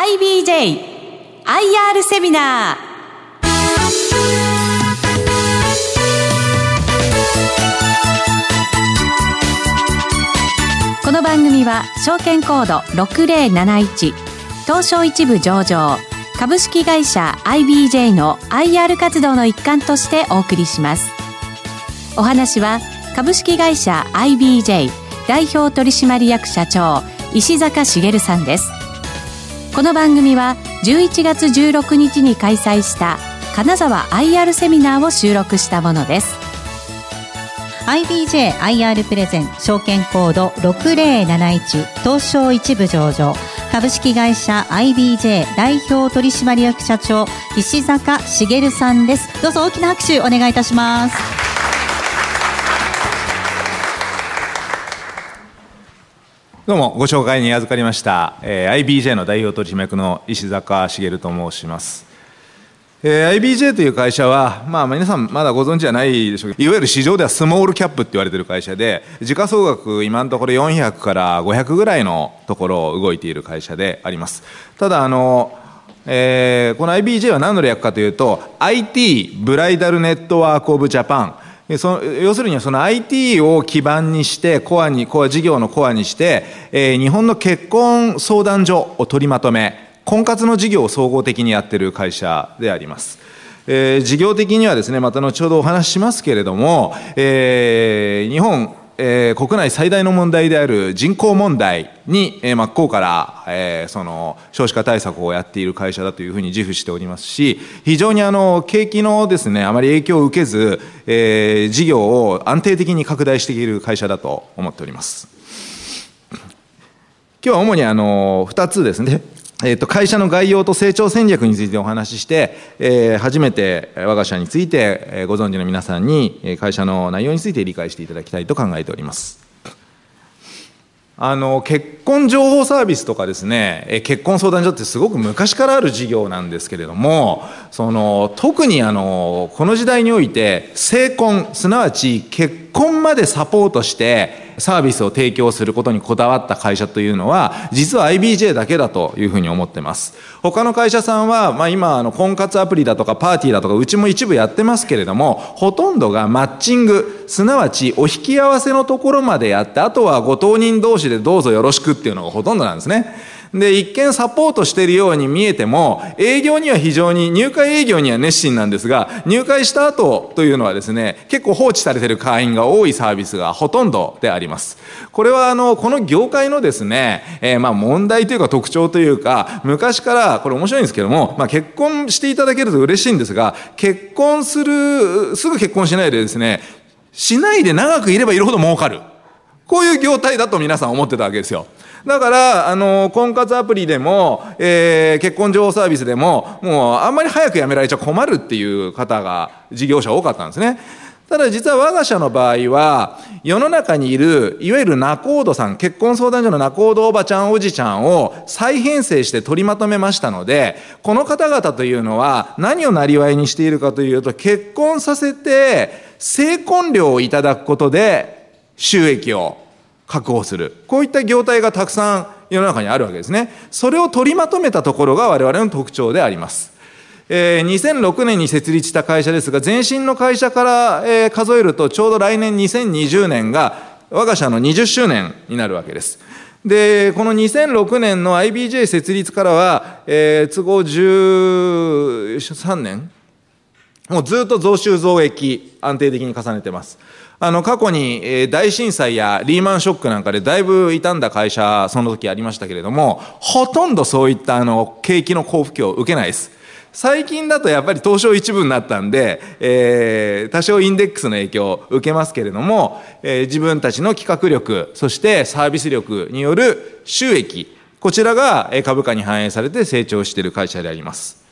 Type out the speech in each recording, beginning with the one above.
IBJ IR セミナーこの番組は証券コード6071東証一部上場株式会社 IBJ の IR 活動の一環としてお送りします。お話は株式会社 IBJ 代表取締役社長石坂茂さんです。この番組は11月16日に開催した金沢 IR セミナーを収録したものです。IBJIR プレゼン証券コード6071東証一部上場。株式会社 IBJ 代表取締役社長石坂茂さんです。どうぞ大きな拍手お願いいたします。どうもご紹介に預かりました、えー IBJ の代表取締役の石坂茂と申します、えー IBJ という会社は、まあ、皆さんまだご存知じゃないでしょうけどいわゆる市場ではスモールキャップって言われてる会社で時価総額今のところ400から500ぐらいのところを動いている会社であります。ただあのえーこの IBJ は何の略かというと IT Bridal Network of Japan。えそ要するにその IT を基盤にしてコアにコア事業のコアにして、えー日本の結婚相談所を取りまとめ婚活の事業を総合的にやってる会社であります。えー事業的にはですねまた後ほどお話ししますけれども、えー日本えー国内最大の問題である人口問題に、えー真っ向から、えーその少子化対策をやっている会社だというふうに自負しておりますし非常にあの景気のですねあまり影響を受けず、えー事業を安定的に拡大している会社だと思っております。今日は主にあの2つですね、えー、と会社の概要と成長戦略についてお話しして、えー初めて我が社についてご存知の皆さんに会社の内容について理解していただきたいと考えております。あの結婚情報サービスとかですね結婚相談所ってすごく昔からある事業なんですけれどもその特にあのこの時代において成婚すなわち結婚までサポートしてサービスを提供することにこだわった会社というのは実は IBJ だけだというふうに思ってます。他の会社さんは、まあ、今あの婚活アプリだとかパーティーだとかうちも一部やってますけれどもほとんどがマッチングすなわちお引き合わせのところまでやってあとはご当人同士でどうぞよろしくっていうのがほとんどなんですね。で一見サポートしているように見えても営業には非常に入会営業には熱心なんですが入会した後というのはですね結構放置されている会員が多いサービスがほとんどでありますこれはあのこの業界のですね、えーまあ問題というか特徴というか昔からこれ面白いんですけども、まあ、結婚していただけると嬉しいんですが結婚するすぐ結婚しないでですねしないで長くいればいるほど儲かるこういう業態だと皆さん思ってたわけですよ。だから、あの、婚活アプリでも、えー結婚情報サービスでも、もうあんまり早く辞められちゃ困るっていう方が、事業者多かったんですね。ただ実は我が社の場合は、世の中にいる、いわゆる仲人さん、結婚相談所の仲人おばちゃん、おじちゃんを再編成して取りまとめましたので、この方々というのは何をなりわいにしているかというと、結婚させて、成婚料をいただくことで、収益を確保する。こういった業態がたくさん世の中にあるわけですね。それを取りまとめたところが我々の特徴であります。えー2006年に設立した会社ですが、前身の会社から、えー数えるとちょうど来年2020年が我が社の20周年になるわけです。で、この2006年の IBJ 設立からは、えー都合13年もうずっと増収増益安定的に重ねてます。あの過去に大震災やリーマンショックなんかでだいぶ傷んだ会社その時ありましたけれどもほとんどそういったあの景気の交付を受けないです。最近だとやっぱり東証一部になったんで、えー多少インデックスの影響を受けますけれども、えー自分たちの企画力そしてサービス力による収益こちらが株価に反映されて成長している会社であります。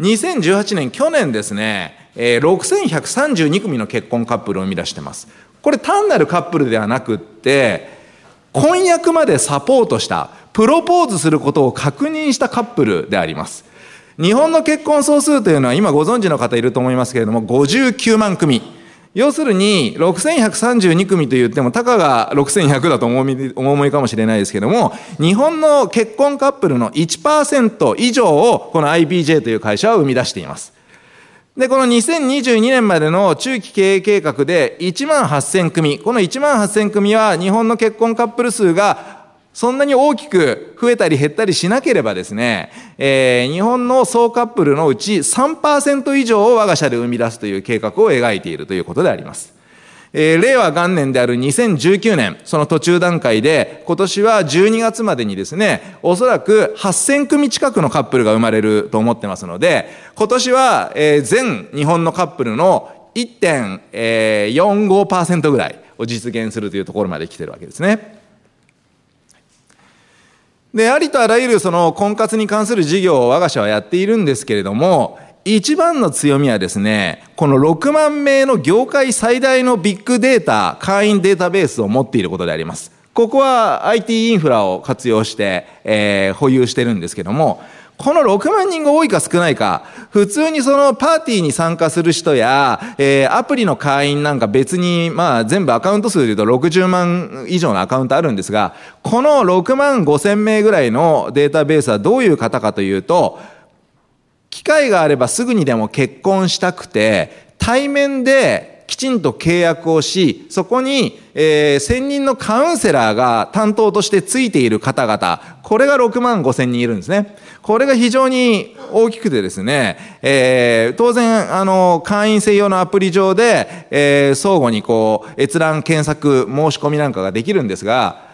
2018年、去年ですね、えー6132組の結婚カップルを生み出してます。これ単なるカップルではなくって、婚約までサポートした、プロポーズすることを確認したカップルであります。日本の結婚総数というのは今ご存知の方いると思いますけれども、59万組。要するに、6132組と言っても、たかが6100だと思い思いかもしれないですけども、日本の結婚カップルの1%以上を、この IBJ という会社は生み出しています。で、この2022年までの中期経営計画で1万8000組、この1万8000組は日本の結婚カップル数がそんなに大きく増えたり減ったりしなければですね、えー、日本の総カップルのうち3%以上を我が社で生み出すという計画を描いているということであります。えー、令和元年である2019年、その途中段階で、今年は12月までにですね、おそらく8000組近くのカップルが生まれると思ってますので、今年は、えー、全日本のカップルの1.45%ぐらいを実現するというところまで来てるわけですね。で、ありとあらゆるその婚活に関する事業を我が社はやっているんですけれども、一番の強みはですね、この6万名の業界最大のビッグデータ、会員データベースを持っていることであります。ここは IT インフラを活用して、えー、保有してるんですけども、この6万人が多いか少ないか、普通にそのパーティーに参加する人や、えー、アプリの会員なんか別に、まあ全部アカウント数で言うと60万以上のアカウントあるんですが、この6万5千名ぐらいのデータベースはどういう方かというと、機会があればすぐにでも結婚したくて、対面できちんと契約をし、そこに、えー、専任のカウンセラーが担当としてついている方々、これが6万5千人いるんですね。これが非常に大きくてですね、えー、当然、あの、会員専用のアプリ上で、えー、相互にこう、閲覧検索申し込みなんかができるんですが、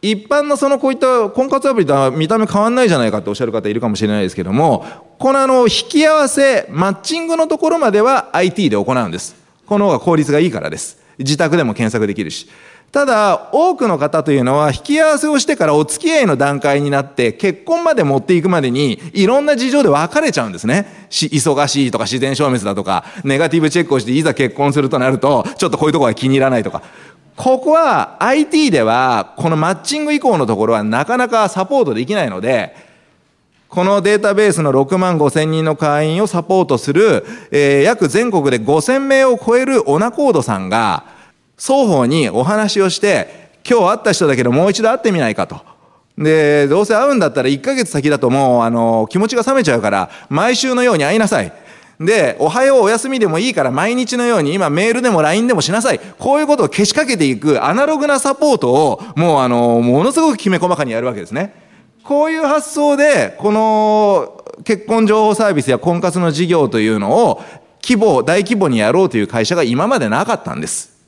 一般のそのこういった婚活アプリとは見た目変わんないじゃないかっておっしゃる方いるかもしれないですけども、このあの、引き合わせ、マッチングのところまでは IT で行うんです。この方が効率がいいからです。自宅でも検索できるし。ただ、多くの方というのは、引き合わせをしてからお付き合いの段階になって、結婚まで持っていくまでに、いろんな事情で別れちゃうんですね。し、忙しいとか自然消滅だとか、ネガティブチェックをして、いざ結婚するとなると、ちょっとこういうところが気に入らないとか。ここは IT では、このマッチング以降のところはなかなかサポートできないので、このデータベースの6万5千人の会員をサポートする、えー、約全国で5千名を超えるオナコードさんが、双方にお話をして、今日会った人だけどもう一度会ってみないかと。で、どうせ会うんだったら1ヶ月先だともう、あの、気持ちが冷めちゃうから、毎週のように会いなさい。で、おはようお休みでもいいから毎日のように今メールでも LINE でもしなさい。こういうことをけしかけていくアナログなサポートをもうあの、ものすごくきめ細かにやるわけですね。こういう発想で、この結婚情報サービスや婚活の事業というのを規模、大規模にやろうという会社が今までなかったんです。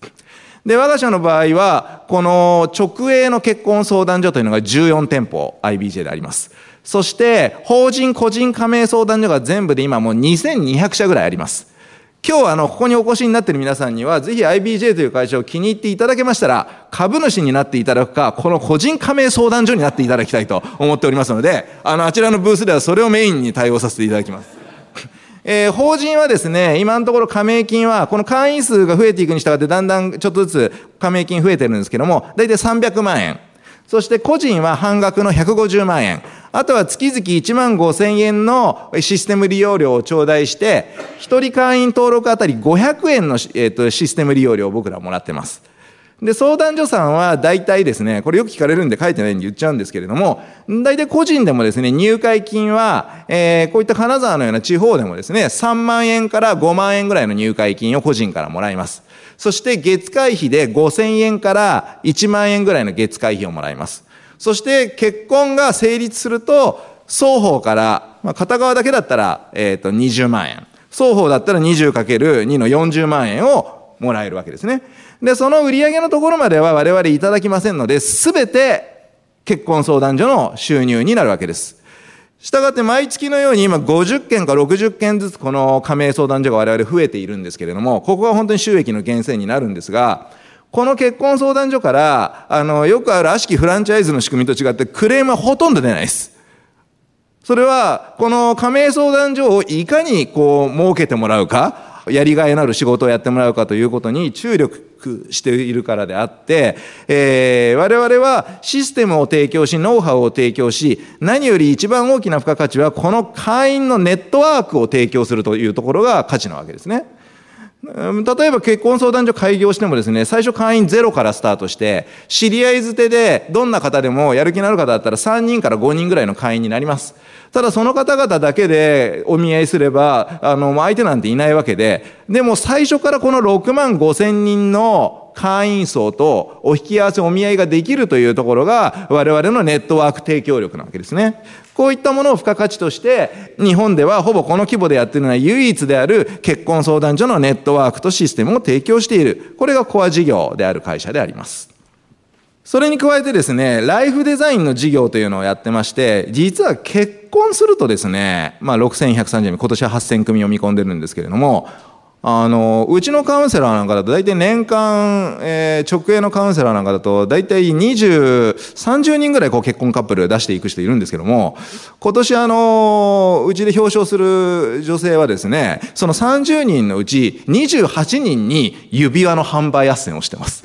で、我が社の場合は、この直営の結婚相談所というのが14店舗 IBJ であります。そして、法人個人加盟相談所が全部で今もう2200社ぐらいあります。今日あの、ここにお越しになっている皆さんには、ぜひ IBJ という会社を気に入っていただけましたら、株主になっていただくか、この個人加盟相談所になっていただきたいと思っておりますので、あの、あちらのブースではそれをメインに対応させていただきます。えー、法人はですね、今のところ加盟金は、この会員数が増えていくに従ってだんだんちょっとずつ加盟金増えてるんですけども、だいたい300万円。そして個人は半額の150万円。あとは月々1万5千円のシステム利用料を頂戴して、一人会員登録あたり500円の、えー、とシステム利用料を僕らもらってます。で、相談所さんは大体ですね、これよく聞かれるんで書いてないんで言っちゃうんですけれども、大体個人でもですね、入会金は、えー、こういった金沢のような地方でもですね、3万円から5万円ぐらいの入会金を個人からもらいます。そして月会費で5000円から1万円ぐらいの月会費をもらいます。そして結婚が成立すると、双方から、まあ、片側だけだったら、えっ、ー、と、20万円。双方だったら 20×2 の40万円をもらえるわけですね。で、その売り上げのところまでは我々いただきませんので、すべて結婚相談所の収入になるわけです。したがって毎月のように今50件か60件ずつこの加盟相談所が我々増えているんですけれども、ここが本当に収益の源泉になるんですが、この結婚相談所から、あの、よくある悪しきフランチャイズの仕組みと違ってクレームはほとんど出ないです。それは、この加盟相談所をいかにこう設けてもらうか、やりがいのある仕事をやってもらうかということに注力しているからであって、えー、我々はシステムを提供し、ノウハウを提供し、何より一番大きな付加価値は、この会員のネットワークを提供するというところが価値なわけですね。例えば結婚相談所開業してもですね、最初会員ゼロからスタートして、知り合いづてでどんな方でもやる気のある方だったら3人から5人ぐらいの会員になります。ただその方々だけでお見合いすれば、あの、相手なんていないわけで、でも最初からこの6万5千人の会員層とお引き合わせお見合いができるというところが我々のネットワーク提供力なわけですね。こういったものを付加価値として、日本ではほぼこの規模でやっているのは唯一である結婚相談所のネットワークとシステムを提供している。これがコア事業である会社であります。それに加えてですね、ライフデザインの事業というのをやってまして、実は結婚するとですね、まあ6130名、今年は8000組を見込んでるんですけれども、あの、うちのカウンセラーなんかだと大体年間、えー、直営のカウンセラーなんかだと大体20、30人ぐらいこう結婚カップル出していく人いるんですけども、今年あの、うちで表彰する女性はですね、その30人のうち28人に指輪の販売斡旋をしてます。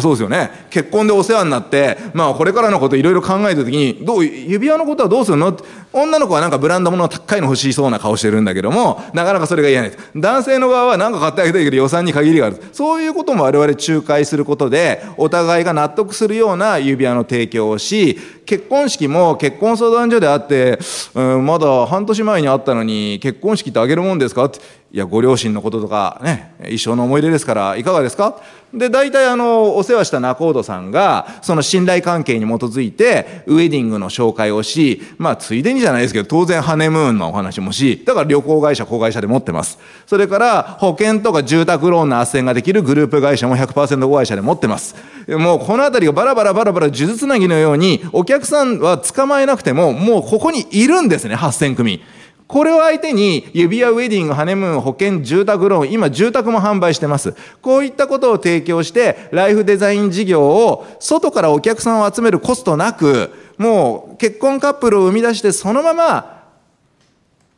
そうですよね。結婚でお世話になって、まあこれからのこといろいろ考えた時に、どう、指輪のことはどうするの？女の子はなんかブランド物の高いの欲しそうな顔してるんだけども、なかなかそれが言えない。男性の側は何か買ってあげたいけど予算に限りがある。そういうことも我々仲介することで、お互いが納得するような指輪の提供をし、結婚式も結婚相談所であって、うん、まだ半年前に会ったのに結婚式ってあげるもんですか？っていや、ご両親のこととかね、一生の思い出ですから、いかがですか？で、大体あの、お世話した仲人さんが、その信頼関係に基づいて、ウェディングの紹介をし、まあ、ついでにじゃないですけど、当然ハネムーンのお話もし、だから旅行会社、子会社で持ってます。それから、保険とか住宅ローンの斡旋ができるグループ会社も100%子会社で持ってます。もう、このあたりがバラバラバラバラ、数珠つなぎのように、お客さんは捕まえなくても、もうここにいるんですね、8000組。これを相手に指輪ウェディング、ハネムーン、保険、住宅ローン、今住宅も販売してます。こういったことを提供して、ライフデザイン事業を外からお客さんを集めるコストなく、もう結婚カップルを生み出してそのまま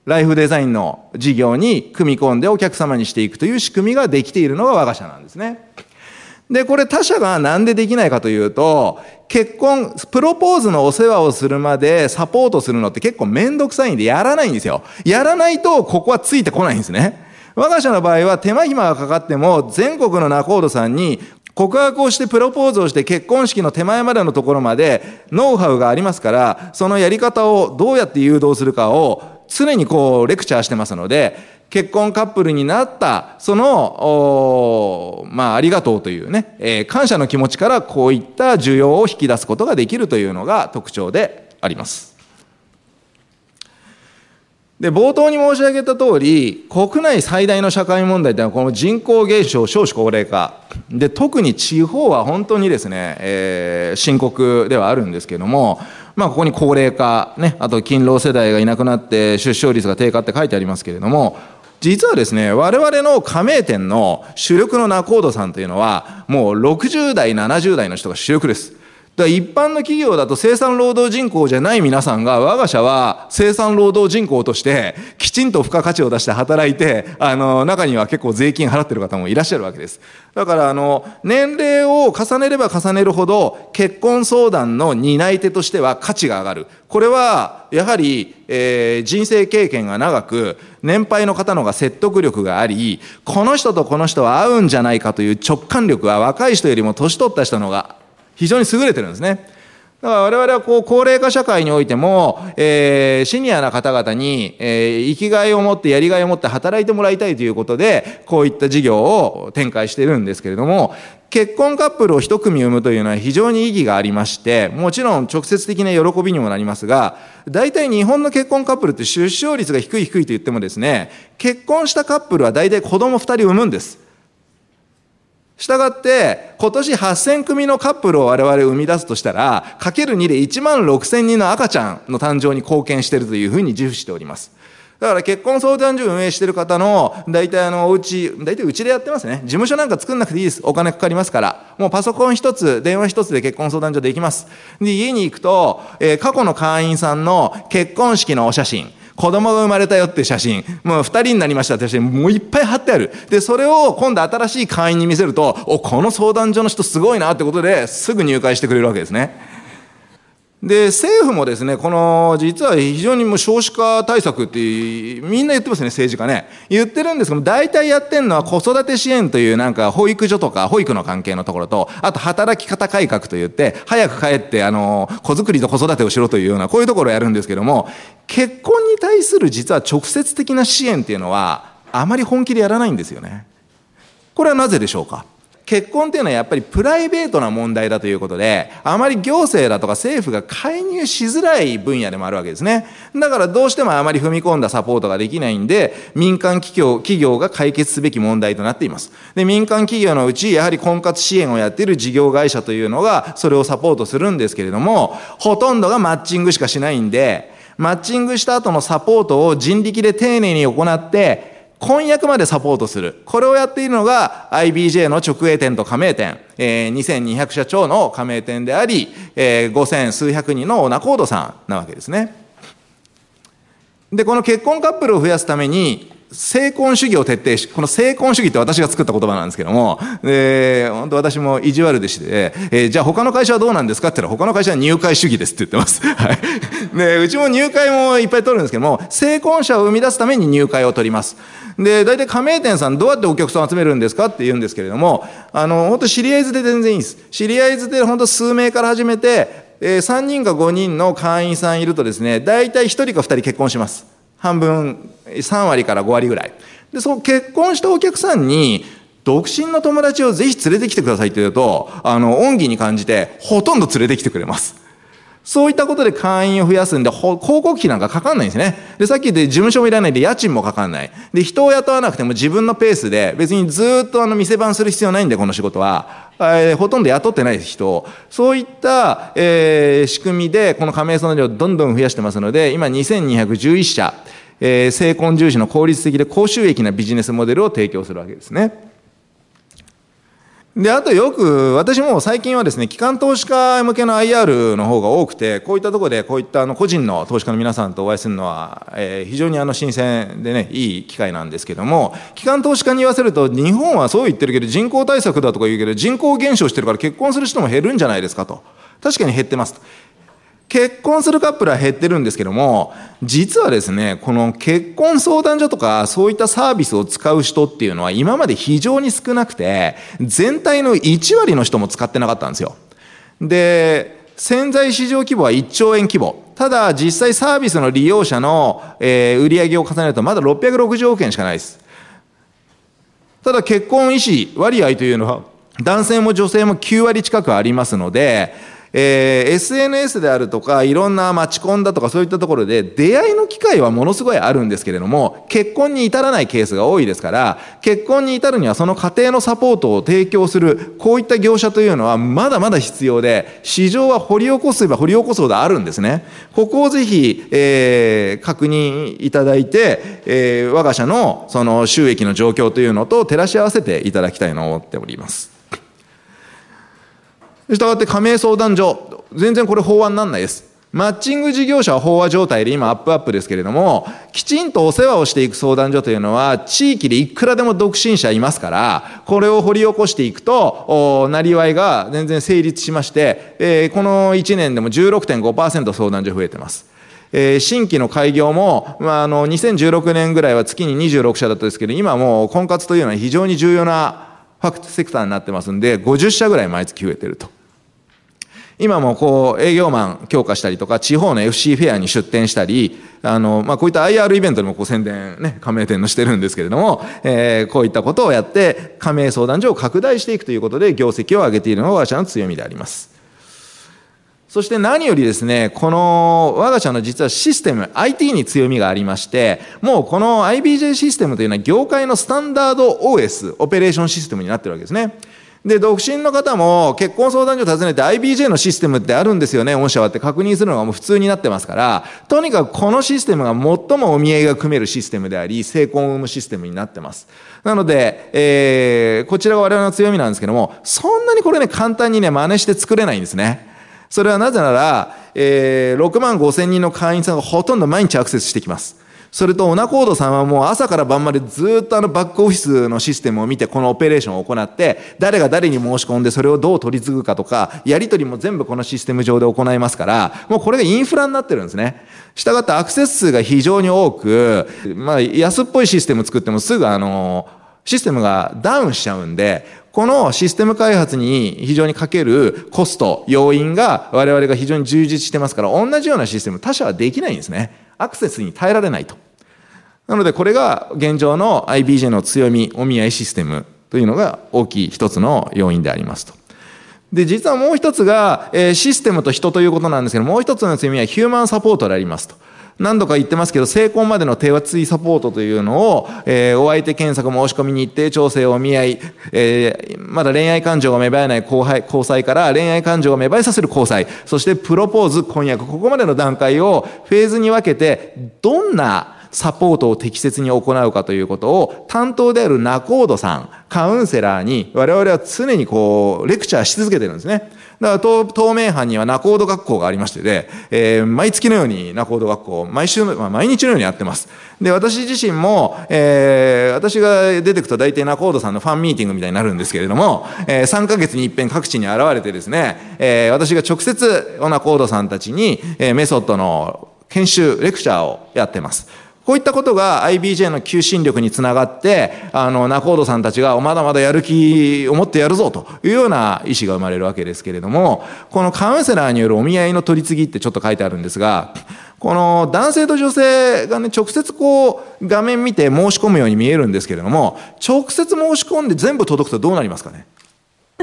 ライフデザインの事業に組み込んでお客様にしていくという仕組みができているのが我が社なんですね。で、これ他社がなんでできないかというと、結婚、プロポーズのお世話をするまでサポートするのって結構めんどくさいんでやらないんですよ。やらないとここはついてこないんですね。我が社の場合は手間暇がかかっても全国の仲人さんに告白をしてプロポーズをして結婚式の手前までのところまでノウハウがありますから、そのやり方をどうやって誘導するかを常にこうレクチャーしてますので、結婚カップルになった、その、まあ、ありがとうというね、えー、感謝の気持ちからこういった需要を引き出すことができるというのが特徴であります。で、冒頭に申し上げた通り、国内最大の社会問題というのはこの人口減少、少子高齢化。で、特に地方は本当にですね、えー、深刻ではあるんですけども、まあ、ここに高齢化、ね、あと勤労世代がいなくなって出生率が低下って書いてありますけれども、実はですね、我々の加盟店の主力の仲人さんというのは、もう60代、70代の人が主力です。だから一般の企業だと生産労働人口じゃない皆さんが、我が社は生産労働人口として、きちんと付加価値を出して働いて、あの、中には結構税金払ってる方もいらっしゃるわけです。だから、あの、年齢を重ねれば重ねるほど、結婚相談の担い手としては価値が上がる。これは、やはり、えー、人生経験が長く、年配の方のが説得力があり、この人とこの人は合うんじゃないかという直感力は若い人よりも年取った人のが非常に優れてるんですね。だから我々はこう高齢化社会においても、えー、シニアな方々に、えー、生きがいを持ってやりがいを持って働いてもらいたいということで、こういった事業を展開してるんですけれども、結婚カップルを一組産むというのは非常に意義がありまして、もちろん直接的な喜びにもなりますが、大体日本の結婚カップルって出生率が低い低いと言ってもですね、結婚したカップルは大体子供二人産むんです。したがって、今年8000組のカップルを我々生み出すとしたら、かける2で1万6000人の赤ちゃんの誕生に貢献しているというふうに自負しております。だから結婚相談所運営している方の、大体あの、おうち、大体うちでやってますね。事務所なんか作んなくていいです。お金かかりますから。もうパソコン一つ、電話一つで結婚相談所できます。で、家に行くと、えー、過去の会員さんの結婚式のお写真、子供が生まれたよって写真、もう二人になりましたって写真、もういっぱい貼ってある。で、それを今度新しい会員に見せると、お、この相談所の人すごいなってことで、すぐ入会してくれるわけですね。で、政府もですね、この、実は非常にもう少子化対策ってみんな言ってますね、政治家ね。言ってるんですけども、大体やってるのは子育て支援というなんか保育所とか保育の関係のところと、あと働き方改革といって、早く帰って、あの、子作りと子育てをしろというような、こういうところをやるんですけども、結婚に対する実は直接的な支援っていうのは、あまり本気でやらないんですよね。これはなぜでしょうか？結婚っていうのはやっぱりプライベートな問題だということで、あまり行政だとか政府が介入しづらい分野でもあるわけですね。だからどうしてもあまり踏み込んだサポートができないんで、民間企業、企業が解決すべき問題となっています。で、民間企業のうち、やはり婚活支援をやっている事業会社というのが、それをサポートするんですけれども、ほとんどがマッチングしかしないんで、マッチングした後のサポートを人力で丁寧に行って、婚約までサポートする。これをやっているのが IBJ の直営店と加盟店、えー、2200社長の加盟店であり、えー、5000数百人のオーナコードさんなわけですね。で、この結婚カップルを増やすために、成婚主義を徹底し、この成婚主義って私が作った言葉なんですけども、えー、本当私も意地悪でして、えー、じゃあ他の会社はどうなんですかって言ったら他の会社は入会主義ですって言ってます。はい。で、うちも入会もいっぱい取るんですけども、成婚者を生み出すために入会を取ります。で、大体加盟店さんどうやってお客さんを集めるんですかって言うんですけれども、あの、本当知り合い図で全然いいです。知り合い図で本当数名から始めて、えー、3人か5人の会員さんいるとですね、大体1人か2人結婚します。半分、3割から5割ぐらい。で、その結婚したお客さんに、独身の友達をぜひ連れてきてくださいって言うと、あの、恩義に感じて、ほとんど連れてきてくれます。そういったことで会員を増やすんで、広告費なんかかかんないんですね。で、さっき言って事務所もいらないで、家賃もかかんない。で、人を雇わなくても自分のペースで、別にずっとあの、店番する必要ないんで、この仕事は。えー、ほとんど雇ってない人。そういった、えー、仕組みで、この加盟層の量をどんどん増やしてますので、今2211社、えー、成婚重視の効率的で高収益なビジネスモデルを提供するわけですね。で、あとよく、私も最近はですね、機関投資家向けの IR の方が多くて、こういったところで、こういったあの個人の投資家の皆さんとお会いするのは、えー、非常にあの新鮮でね、いい機会なんですけども、機関投資家に言わせると、日本はそう言ってるけど、人口対策だとか言うけど、人口減少してるから結婚する人も減るんじゃないですかと。確かに減ってます。結婚するカップルは減ってるんですけども、実はですね、この結婚相談所とかそういったサービスを使う人っていうのは今まで非常に少なくて、全体の1割の人も使ってなかったんですよ。で、潜在市場規模は1兆円規模。ただ実際サービスの利用者の、えー、売上を重ねるとまだ660億円しかないです。ただ結婚意思割合というのは男性も女性も9割近くありますので、えー、SNS であるとか、いろんなマチコンだとかそういったところで出会いの機会はものすごいあるんですけれども、結婚に至らないケースが多いですから、結婚に至るにはその家庭のサポートを提供する、こういった業者というのはまだまだ必要で、市場は掘り起こせば掘り起こすほどあるんですね。ここをぜひ、えー、確認いただいて、えー、我が社のその収益の状況というのと照らし合わせていただきたいと思っております。したがって加盟相談所、全然これ法案になんないです。マッチング事業者は飽和状態で今アップアップですけれども、きちんとお世話をしていく相談所というのは、地域でいくらでも独身者いますから、これを掘り起こしていくと、なりわいが全然成立しまして、えー、この1年でも16.5%相談所増えてます。えー、新規の開業も、まあ、あの、2016年ぐらいは月に26社だったですけど、今もう婚活というのは非常に重要なファクトセクターになってますんで、50社ぐらい毎月増えてると。今もこう営業マン強化したりとか、地方の FC フェアに出店したり、あの、まあ、こういった IR イベントでもこう宣伝ね、加盟店のしてるんですけれども、えー、こういったことをやって、加盟相談所を拡大していくということで、業績を上げているのが我が社の強みであります。そして何よりですね、この我が社の実はシステム、IT に強みがありまして、もうこの IBJ システムというのは業界のスタンダード OS、オペレーションシステムになってるわけですね。で、独身の方も結婚相談所を訪ねて IBJ のシステムってあるんですよね、御社はって確認するのがもう普通になってますから、とにかくこのシステムが最もお見合いが組めるシステムであり、成婚を生むシステムになってます。なので、えー、こちらが我々の強みなんですけども、そんなにこれね、簡単にね、真似して作れないんですね。それはなぜなら、えー、6万5千人の会員さんがほとんど毎日アクセスしてきます。それとオナコードさんはもう朝から晩までずっとあのバックオフィスのシステムを見てこのオペレーションを行って誰が誰に申し込んでそれをどう取り継ぐかとかやり取りも全部このシステム上で行いますからもうこれがインフラになってるんですね。したがってアクセス数が非常に多く、まあ安っぽいシステム作ってもすぐあのシステムがダウンしちゃうんでこのシステム開発に非常にかけるコスト、要因が我々が非常に充実してますから、同じようなシステム他社はできないんですね。アクセスに耐えられないと。なのでこれが現状の IBJ の強み、お見合いシステムというのが大きい一つの要因でありますと。で、実はもう一つが、えシステムと人ということなんですけど、もう一つの強みはヒューマンサポートでありますと。何度か言ってますけど、成婚までの手厚いサポートというのを、えー、お相手検索申し込み日程調整お見合い、えー、まだ恋愛感情が芽生えない交交際から恋愛感情が芽生えさせる交際、そしてプロポーズ、婚約、ここまでの段階をフェーズに分けて、どんなサポートを適切に行うかということを担当である仲人さん、カウンセラーに我々は常にこうレクチャーし続けてるんですね。だから東名阪には仲人学校がありましてで、えー、毎月のように仲人学校、毎週、まあ、毎日のようにやってます。で、私自身も、えー、私が出てくと大体仲人さんのファンミーティングみたいになるんですけれども、えー、3ヶ月に一遍各地に現れてですね、えー、私が直接仲人さんたちに、えー、メソッドの研修、レクチャーをやってます。こういったことが IBJ の求心力につながって、あの、仲人さんたちがまだまだやる気を持ってやるぞというような意思が生まれるわけですけれども、このカウンセラーによるお見合いの取り次ぎってちょっと書いてあるんですが、この男性と女性がね、直接こう画面見て申し込むように見えるんですけれども、直接申し込んで全部届くとどうなりますかね？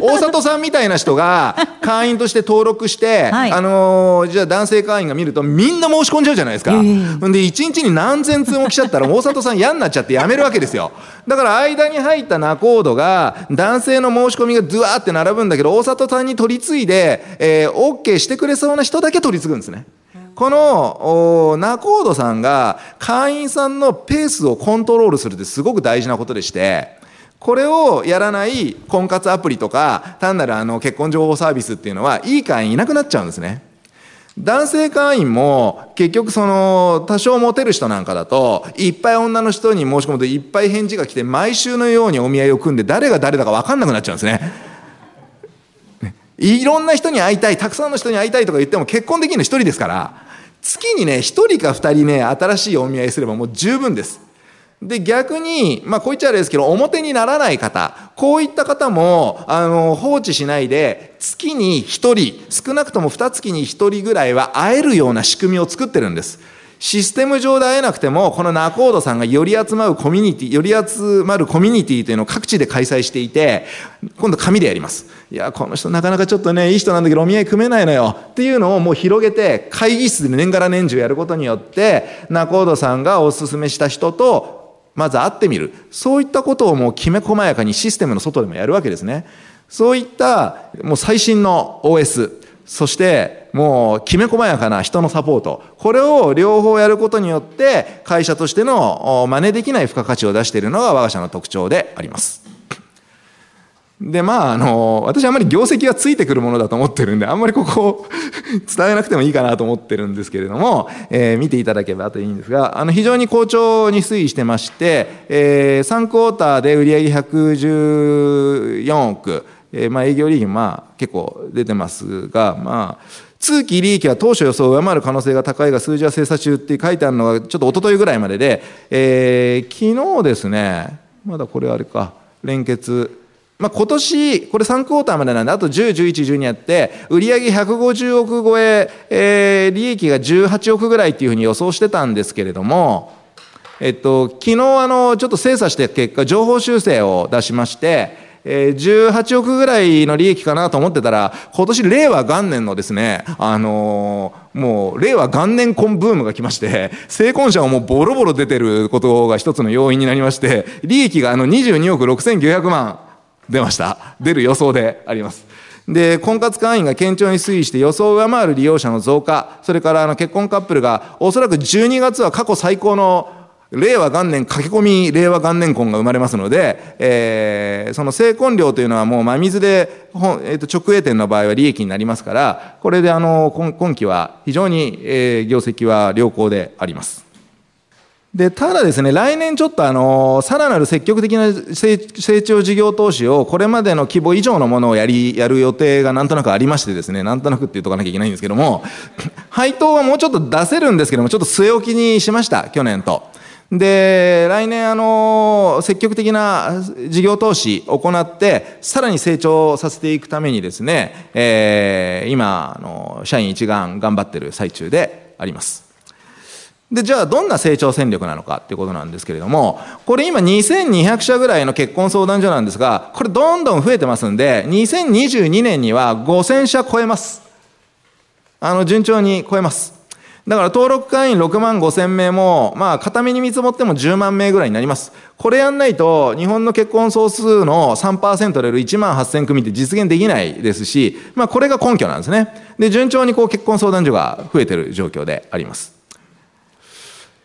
大里さんみたいな人が会員として登録して、はい、あのー、じゃあ男性会員が見るとみんな申し込んじゃうじゃないですか。で、1日に何千通も来ちゃったら大里さん嫌になっちゃってやめるわけですよ。だから間に入った仲人が男性の申し込みがドゥワーって並ぶんだけど、大里さんに取り次いで、えー、OK してくれそうな人だけ取り次ぐんですね。この仲人さんが会員さんのペースをコントロールするってすごく大事なことでして、これをやらない婚活アプリとか単なるあの結婚情報サービスっていうのはいい会員いなくなっちゃうんですね。男性会員も結局その多少モテる人なんかだといっぱい女の人に申し込むといっぱい返事が来て毎週のようにお見合いを組んで誰が誰だか分かんなくなっちゃうんですね。いろんな人に会いたいたくさんの人に会いたいとか言っても結婚できるの一人ですから月にね一人か二人ね新しいお見合いすればもう十分です。で、逆に、まあ、こう言っちゃあれですけど、表にならない方、こういった方も、あの、放置しないで、月に一人、少なくとも二月に一人ぐらいは会えるような仕組みを作ってるんです。システム上で会えなくても、このナコードさんがより集まるコミュニティ、より集まるコミュニティというのを各地で開催していて、今度紙でやります。いや、この人なかなかちょっとね、いい人なんだけどお見合い組めないのよ。っていうのをもう広げて、会議室で年がら年中やることによって、ナコードさんがお勧めした人とまず会ってみる。そういったことをもうきめ細やかにシステムの外でもやるわけですね。そういったもう最新の OS、そしてもうきめ細やかな人のサポート。これを両方やることによって会社としての真似できない付加価値を出しているのが我が社の特徴であります。で、まあ、あの、私あんまり業績がついてくるものだと思ってるんで、あんまりここを 伝えなくてもいいかなと思ってるんですけれども、えー、見ていただければといいんですが、あの、非常に好調に推移してまして、えー、3クォーターで売上114億、えー、まあ、営業利益まあ、結構出てますが、まあ、通期利益は当初予想を上回る可能性が高いが数字は精査中って書いてあるのがちょっと一昨日ぐらいまでで、えー、昨日ですね、まだこれあれか、連結、まあ、今年、これ3クォーターまでなんで、あと10、11、12やって、売上150億超ええー、利益が18億ぐらいっていうふうに予想してたんですけれども、えっと、昨日あの、ちょっと精査して結果、情報修正を出しまして、えー、18億ぐらいの利益かなと思ってたら、今年令和元年のですね、あのー、もう令和元年婚ブームが来まして、成婚者はもうボロボロ出てることが一つの要因になりまして、利益があの22億6900万。出ました。出る予想であります。で、婚活会員が堅調に推移して予想を上回る利用者の増加、それからあの結婚カップルがおそらく12月は過去最高の令和元年駆け込み令和元年婚が生まれますので、えー、その成婚料というのはもう真水で、えー、と直営店の場合は利益になりますから、これであの今今期は非常に、えー、業績は良好であります。でただですね、来年ちょっとあのさらなる積極的な成長事業投資をこれまでの規模以上のものをやりやる予定がなんとなくありましてですね、なんとなくって言うとかなきゃいけないんですけども、配当はもうちょっと出せるんですけども、ちょっと据え置きにしました、去年と。で、来年あの、積極的な事業投資を行って、さらに成長させていくためにですね、えー、今、あの、社員一丸頑張ってる最中であります。で、じゃあどんな成長戦略なのかっていうことなんですけれども、これ今2200社ぐらいの結婚相談所なんですが、これどんどん増えてますんで、2022年には5000社超えます。あの、順調に超えます。だから登録会員6万5千名も、まあ、片目に見積もっても10万名ぐらいになります。これやんないと、日本の結婚総数の3%である1万8000組って実現できないですし、まあ、これが根拠なんですね。で、順調にこう結婚相談所が増えてる状況であります。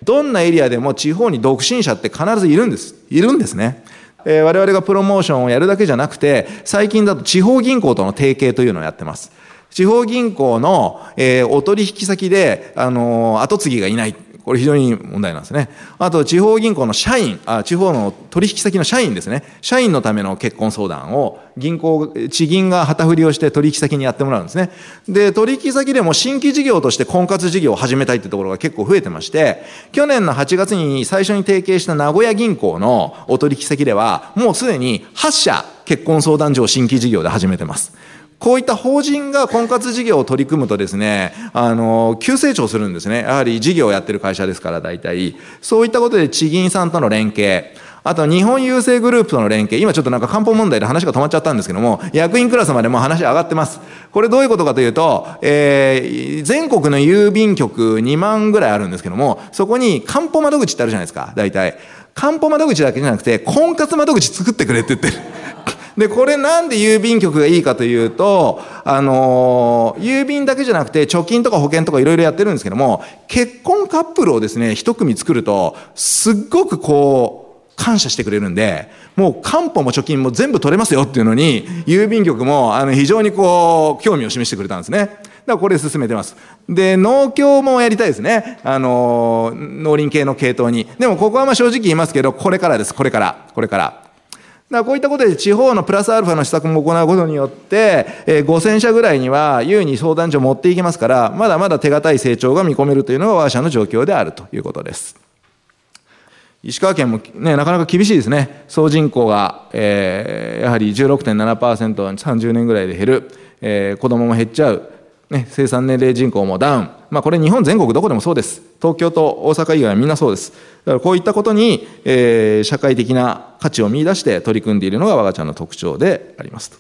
どんなエリアでも地方に独身者って必ずいるんです。いるんですね。えー、我々がプロモーションをやるだけじゃなくて、最近だと地方銀行との提携というのをやってます。地方銀行の、えー、お取引先で、あのー、後継ぎがいない。これ非常に問題なんですね。あと、地方銀行の社員、あ地方の取引先の社員ですね。社員のための結婚相談を銀行、地銀が旗振りをして取引先にやってもらうんですね。で、取引先でも新規事業として婚活事業を始めたいってところが結構増えてまして、去年の8月に最初に提携した名古屋銀行のお取引先では、もうすでに8社結婚相談所を新規事業で始めてます。こういった法人が婚活事業を取り組むとですね、あの、急成長するんですね。やはり事業をやってる会社ですから、大体。そういったことで地銀さんとの連携、あと日本郵政グループとの連携、今ちょっとなんか漢方問題で話が止まっちゃったんですけども、役員クラスまでもう話上がってます。これどういうことかというと、えー、全国の郵便局2万ぐらいあるんですけども、そこに漢方窓口ってあるじゃないですか、大体。漢方窓口だけじゃなくて、婚活窓口作ってくれって言ってる。で、これなんで郵便局がいいかというと、あの郵便だけじゃなくて貯金とか保険とかいろいろやってるんですけども、結婚カップルをですね、一組作ると、すっごくこう、感謝してくれるんで、もう漢方も貯金も全部取れますよっていうのに、郵便局もあの非常にこう、興味を示してくれたんですね。だからこれ進めてます。で、農協もやりたいですね。あの、農林系の系統に。でもここはまあ正直言いますけど、これからです、これから、これから。だこういったことで地方のプラスアルファの施策も行うことによって、えー、5000社ぐらいには優に相談所を持っていきますから、まだまだ手堅い成長が見込めるというのが我が社の状況であるということです。石川県もね、なかなか厳しいですね。総人口が、えー、やはり16.7%、30年ぐらいで減る、えー、子供も減っちゃう、ね、生産年齢人口もダウン。まあこれ日本全国どこでもそうです。東京と大阪以外はみんなそうです。だからこういったことに、えー、社会的な価値を見出して取り組んでいるのが我が社の特徴でありますと。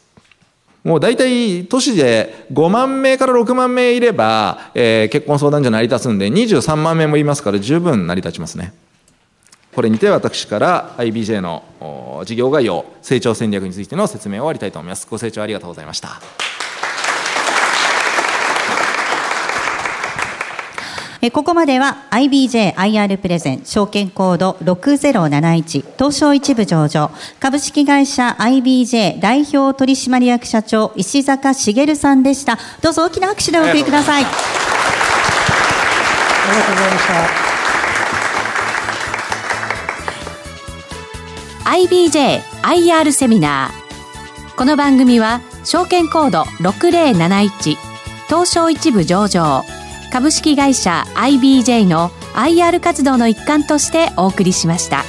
もう大体都市で5万名から6万名いれば、えー、結婚相談所成り立つんで23万名もいますから十分成り立ちますね。これにて私から IBJ の事業概要、成長戦略についての説明を終わりたいと思います。ご清聴ありがとうございました。えここまでは IBJIR プレゼン証券コード6071東証一部上場。株式会社 IBJ 代表取締役社長石坂茂さんでした。どうぞ大きな拍手でお送りください。ありがとうございました。IBJIR セミナーこの番組は証券コード6071東証一部上場。株式会社 IBJ の IR 活動の一環としてお送りしました。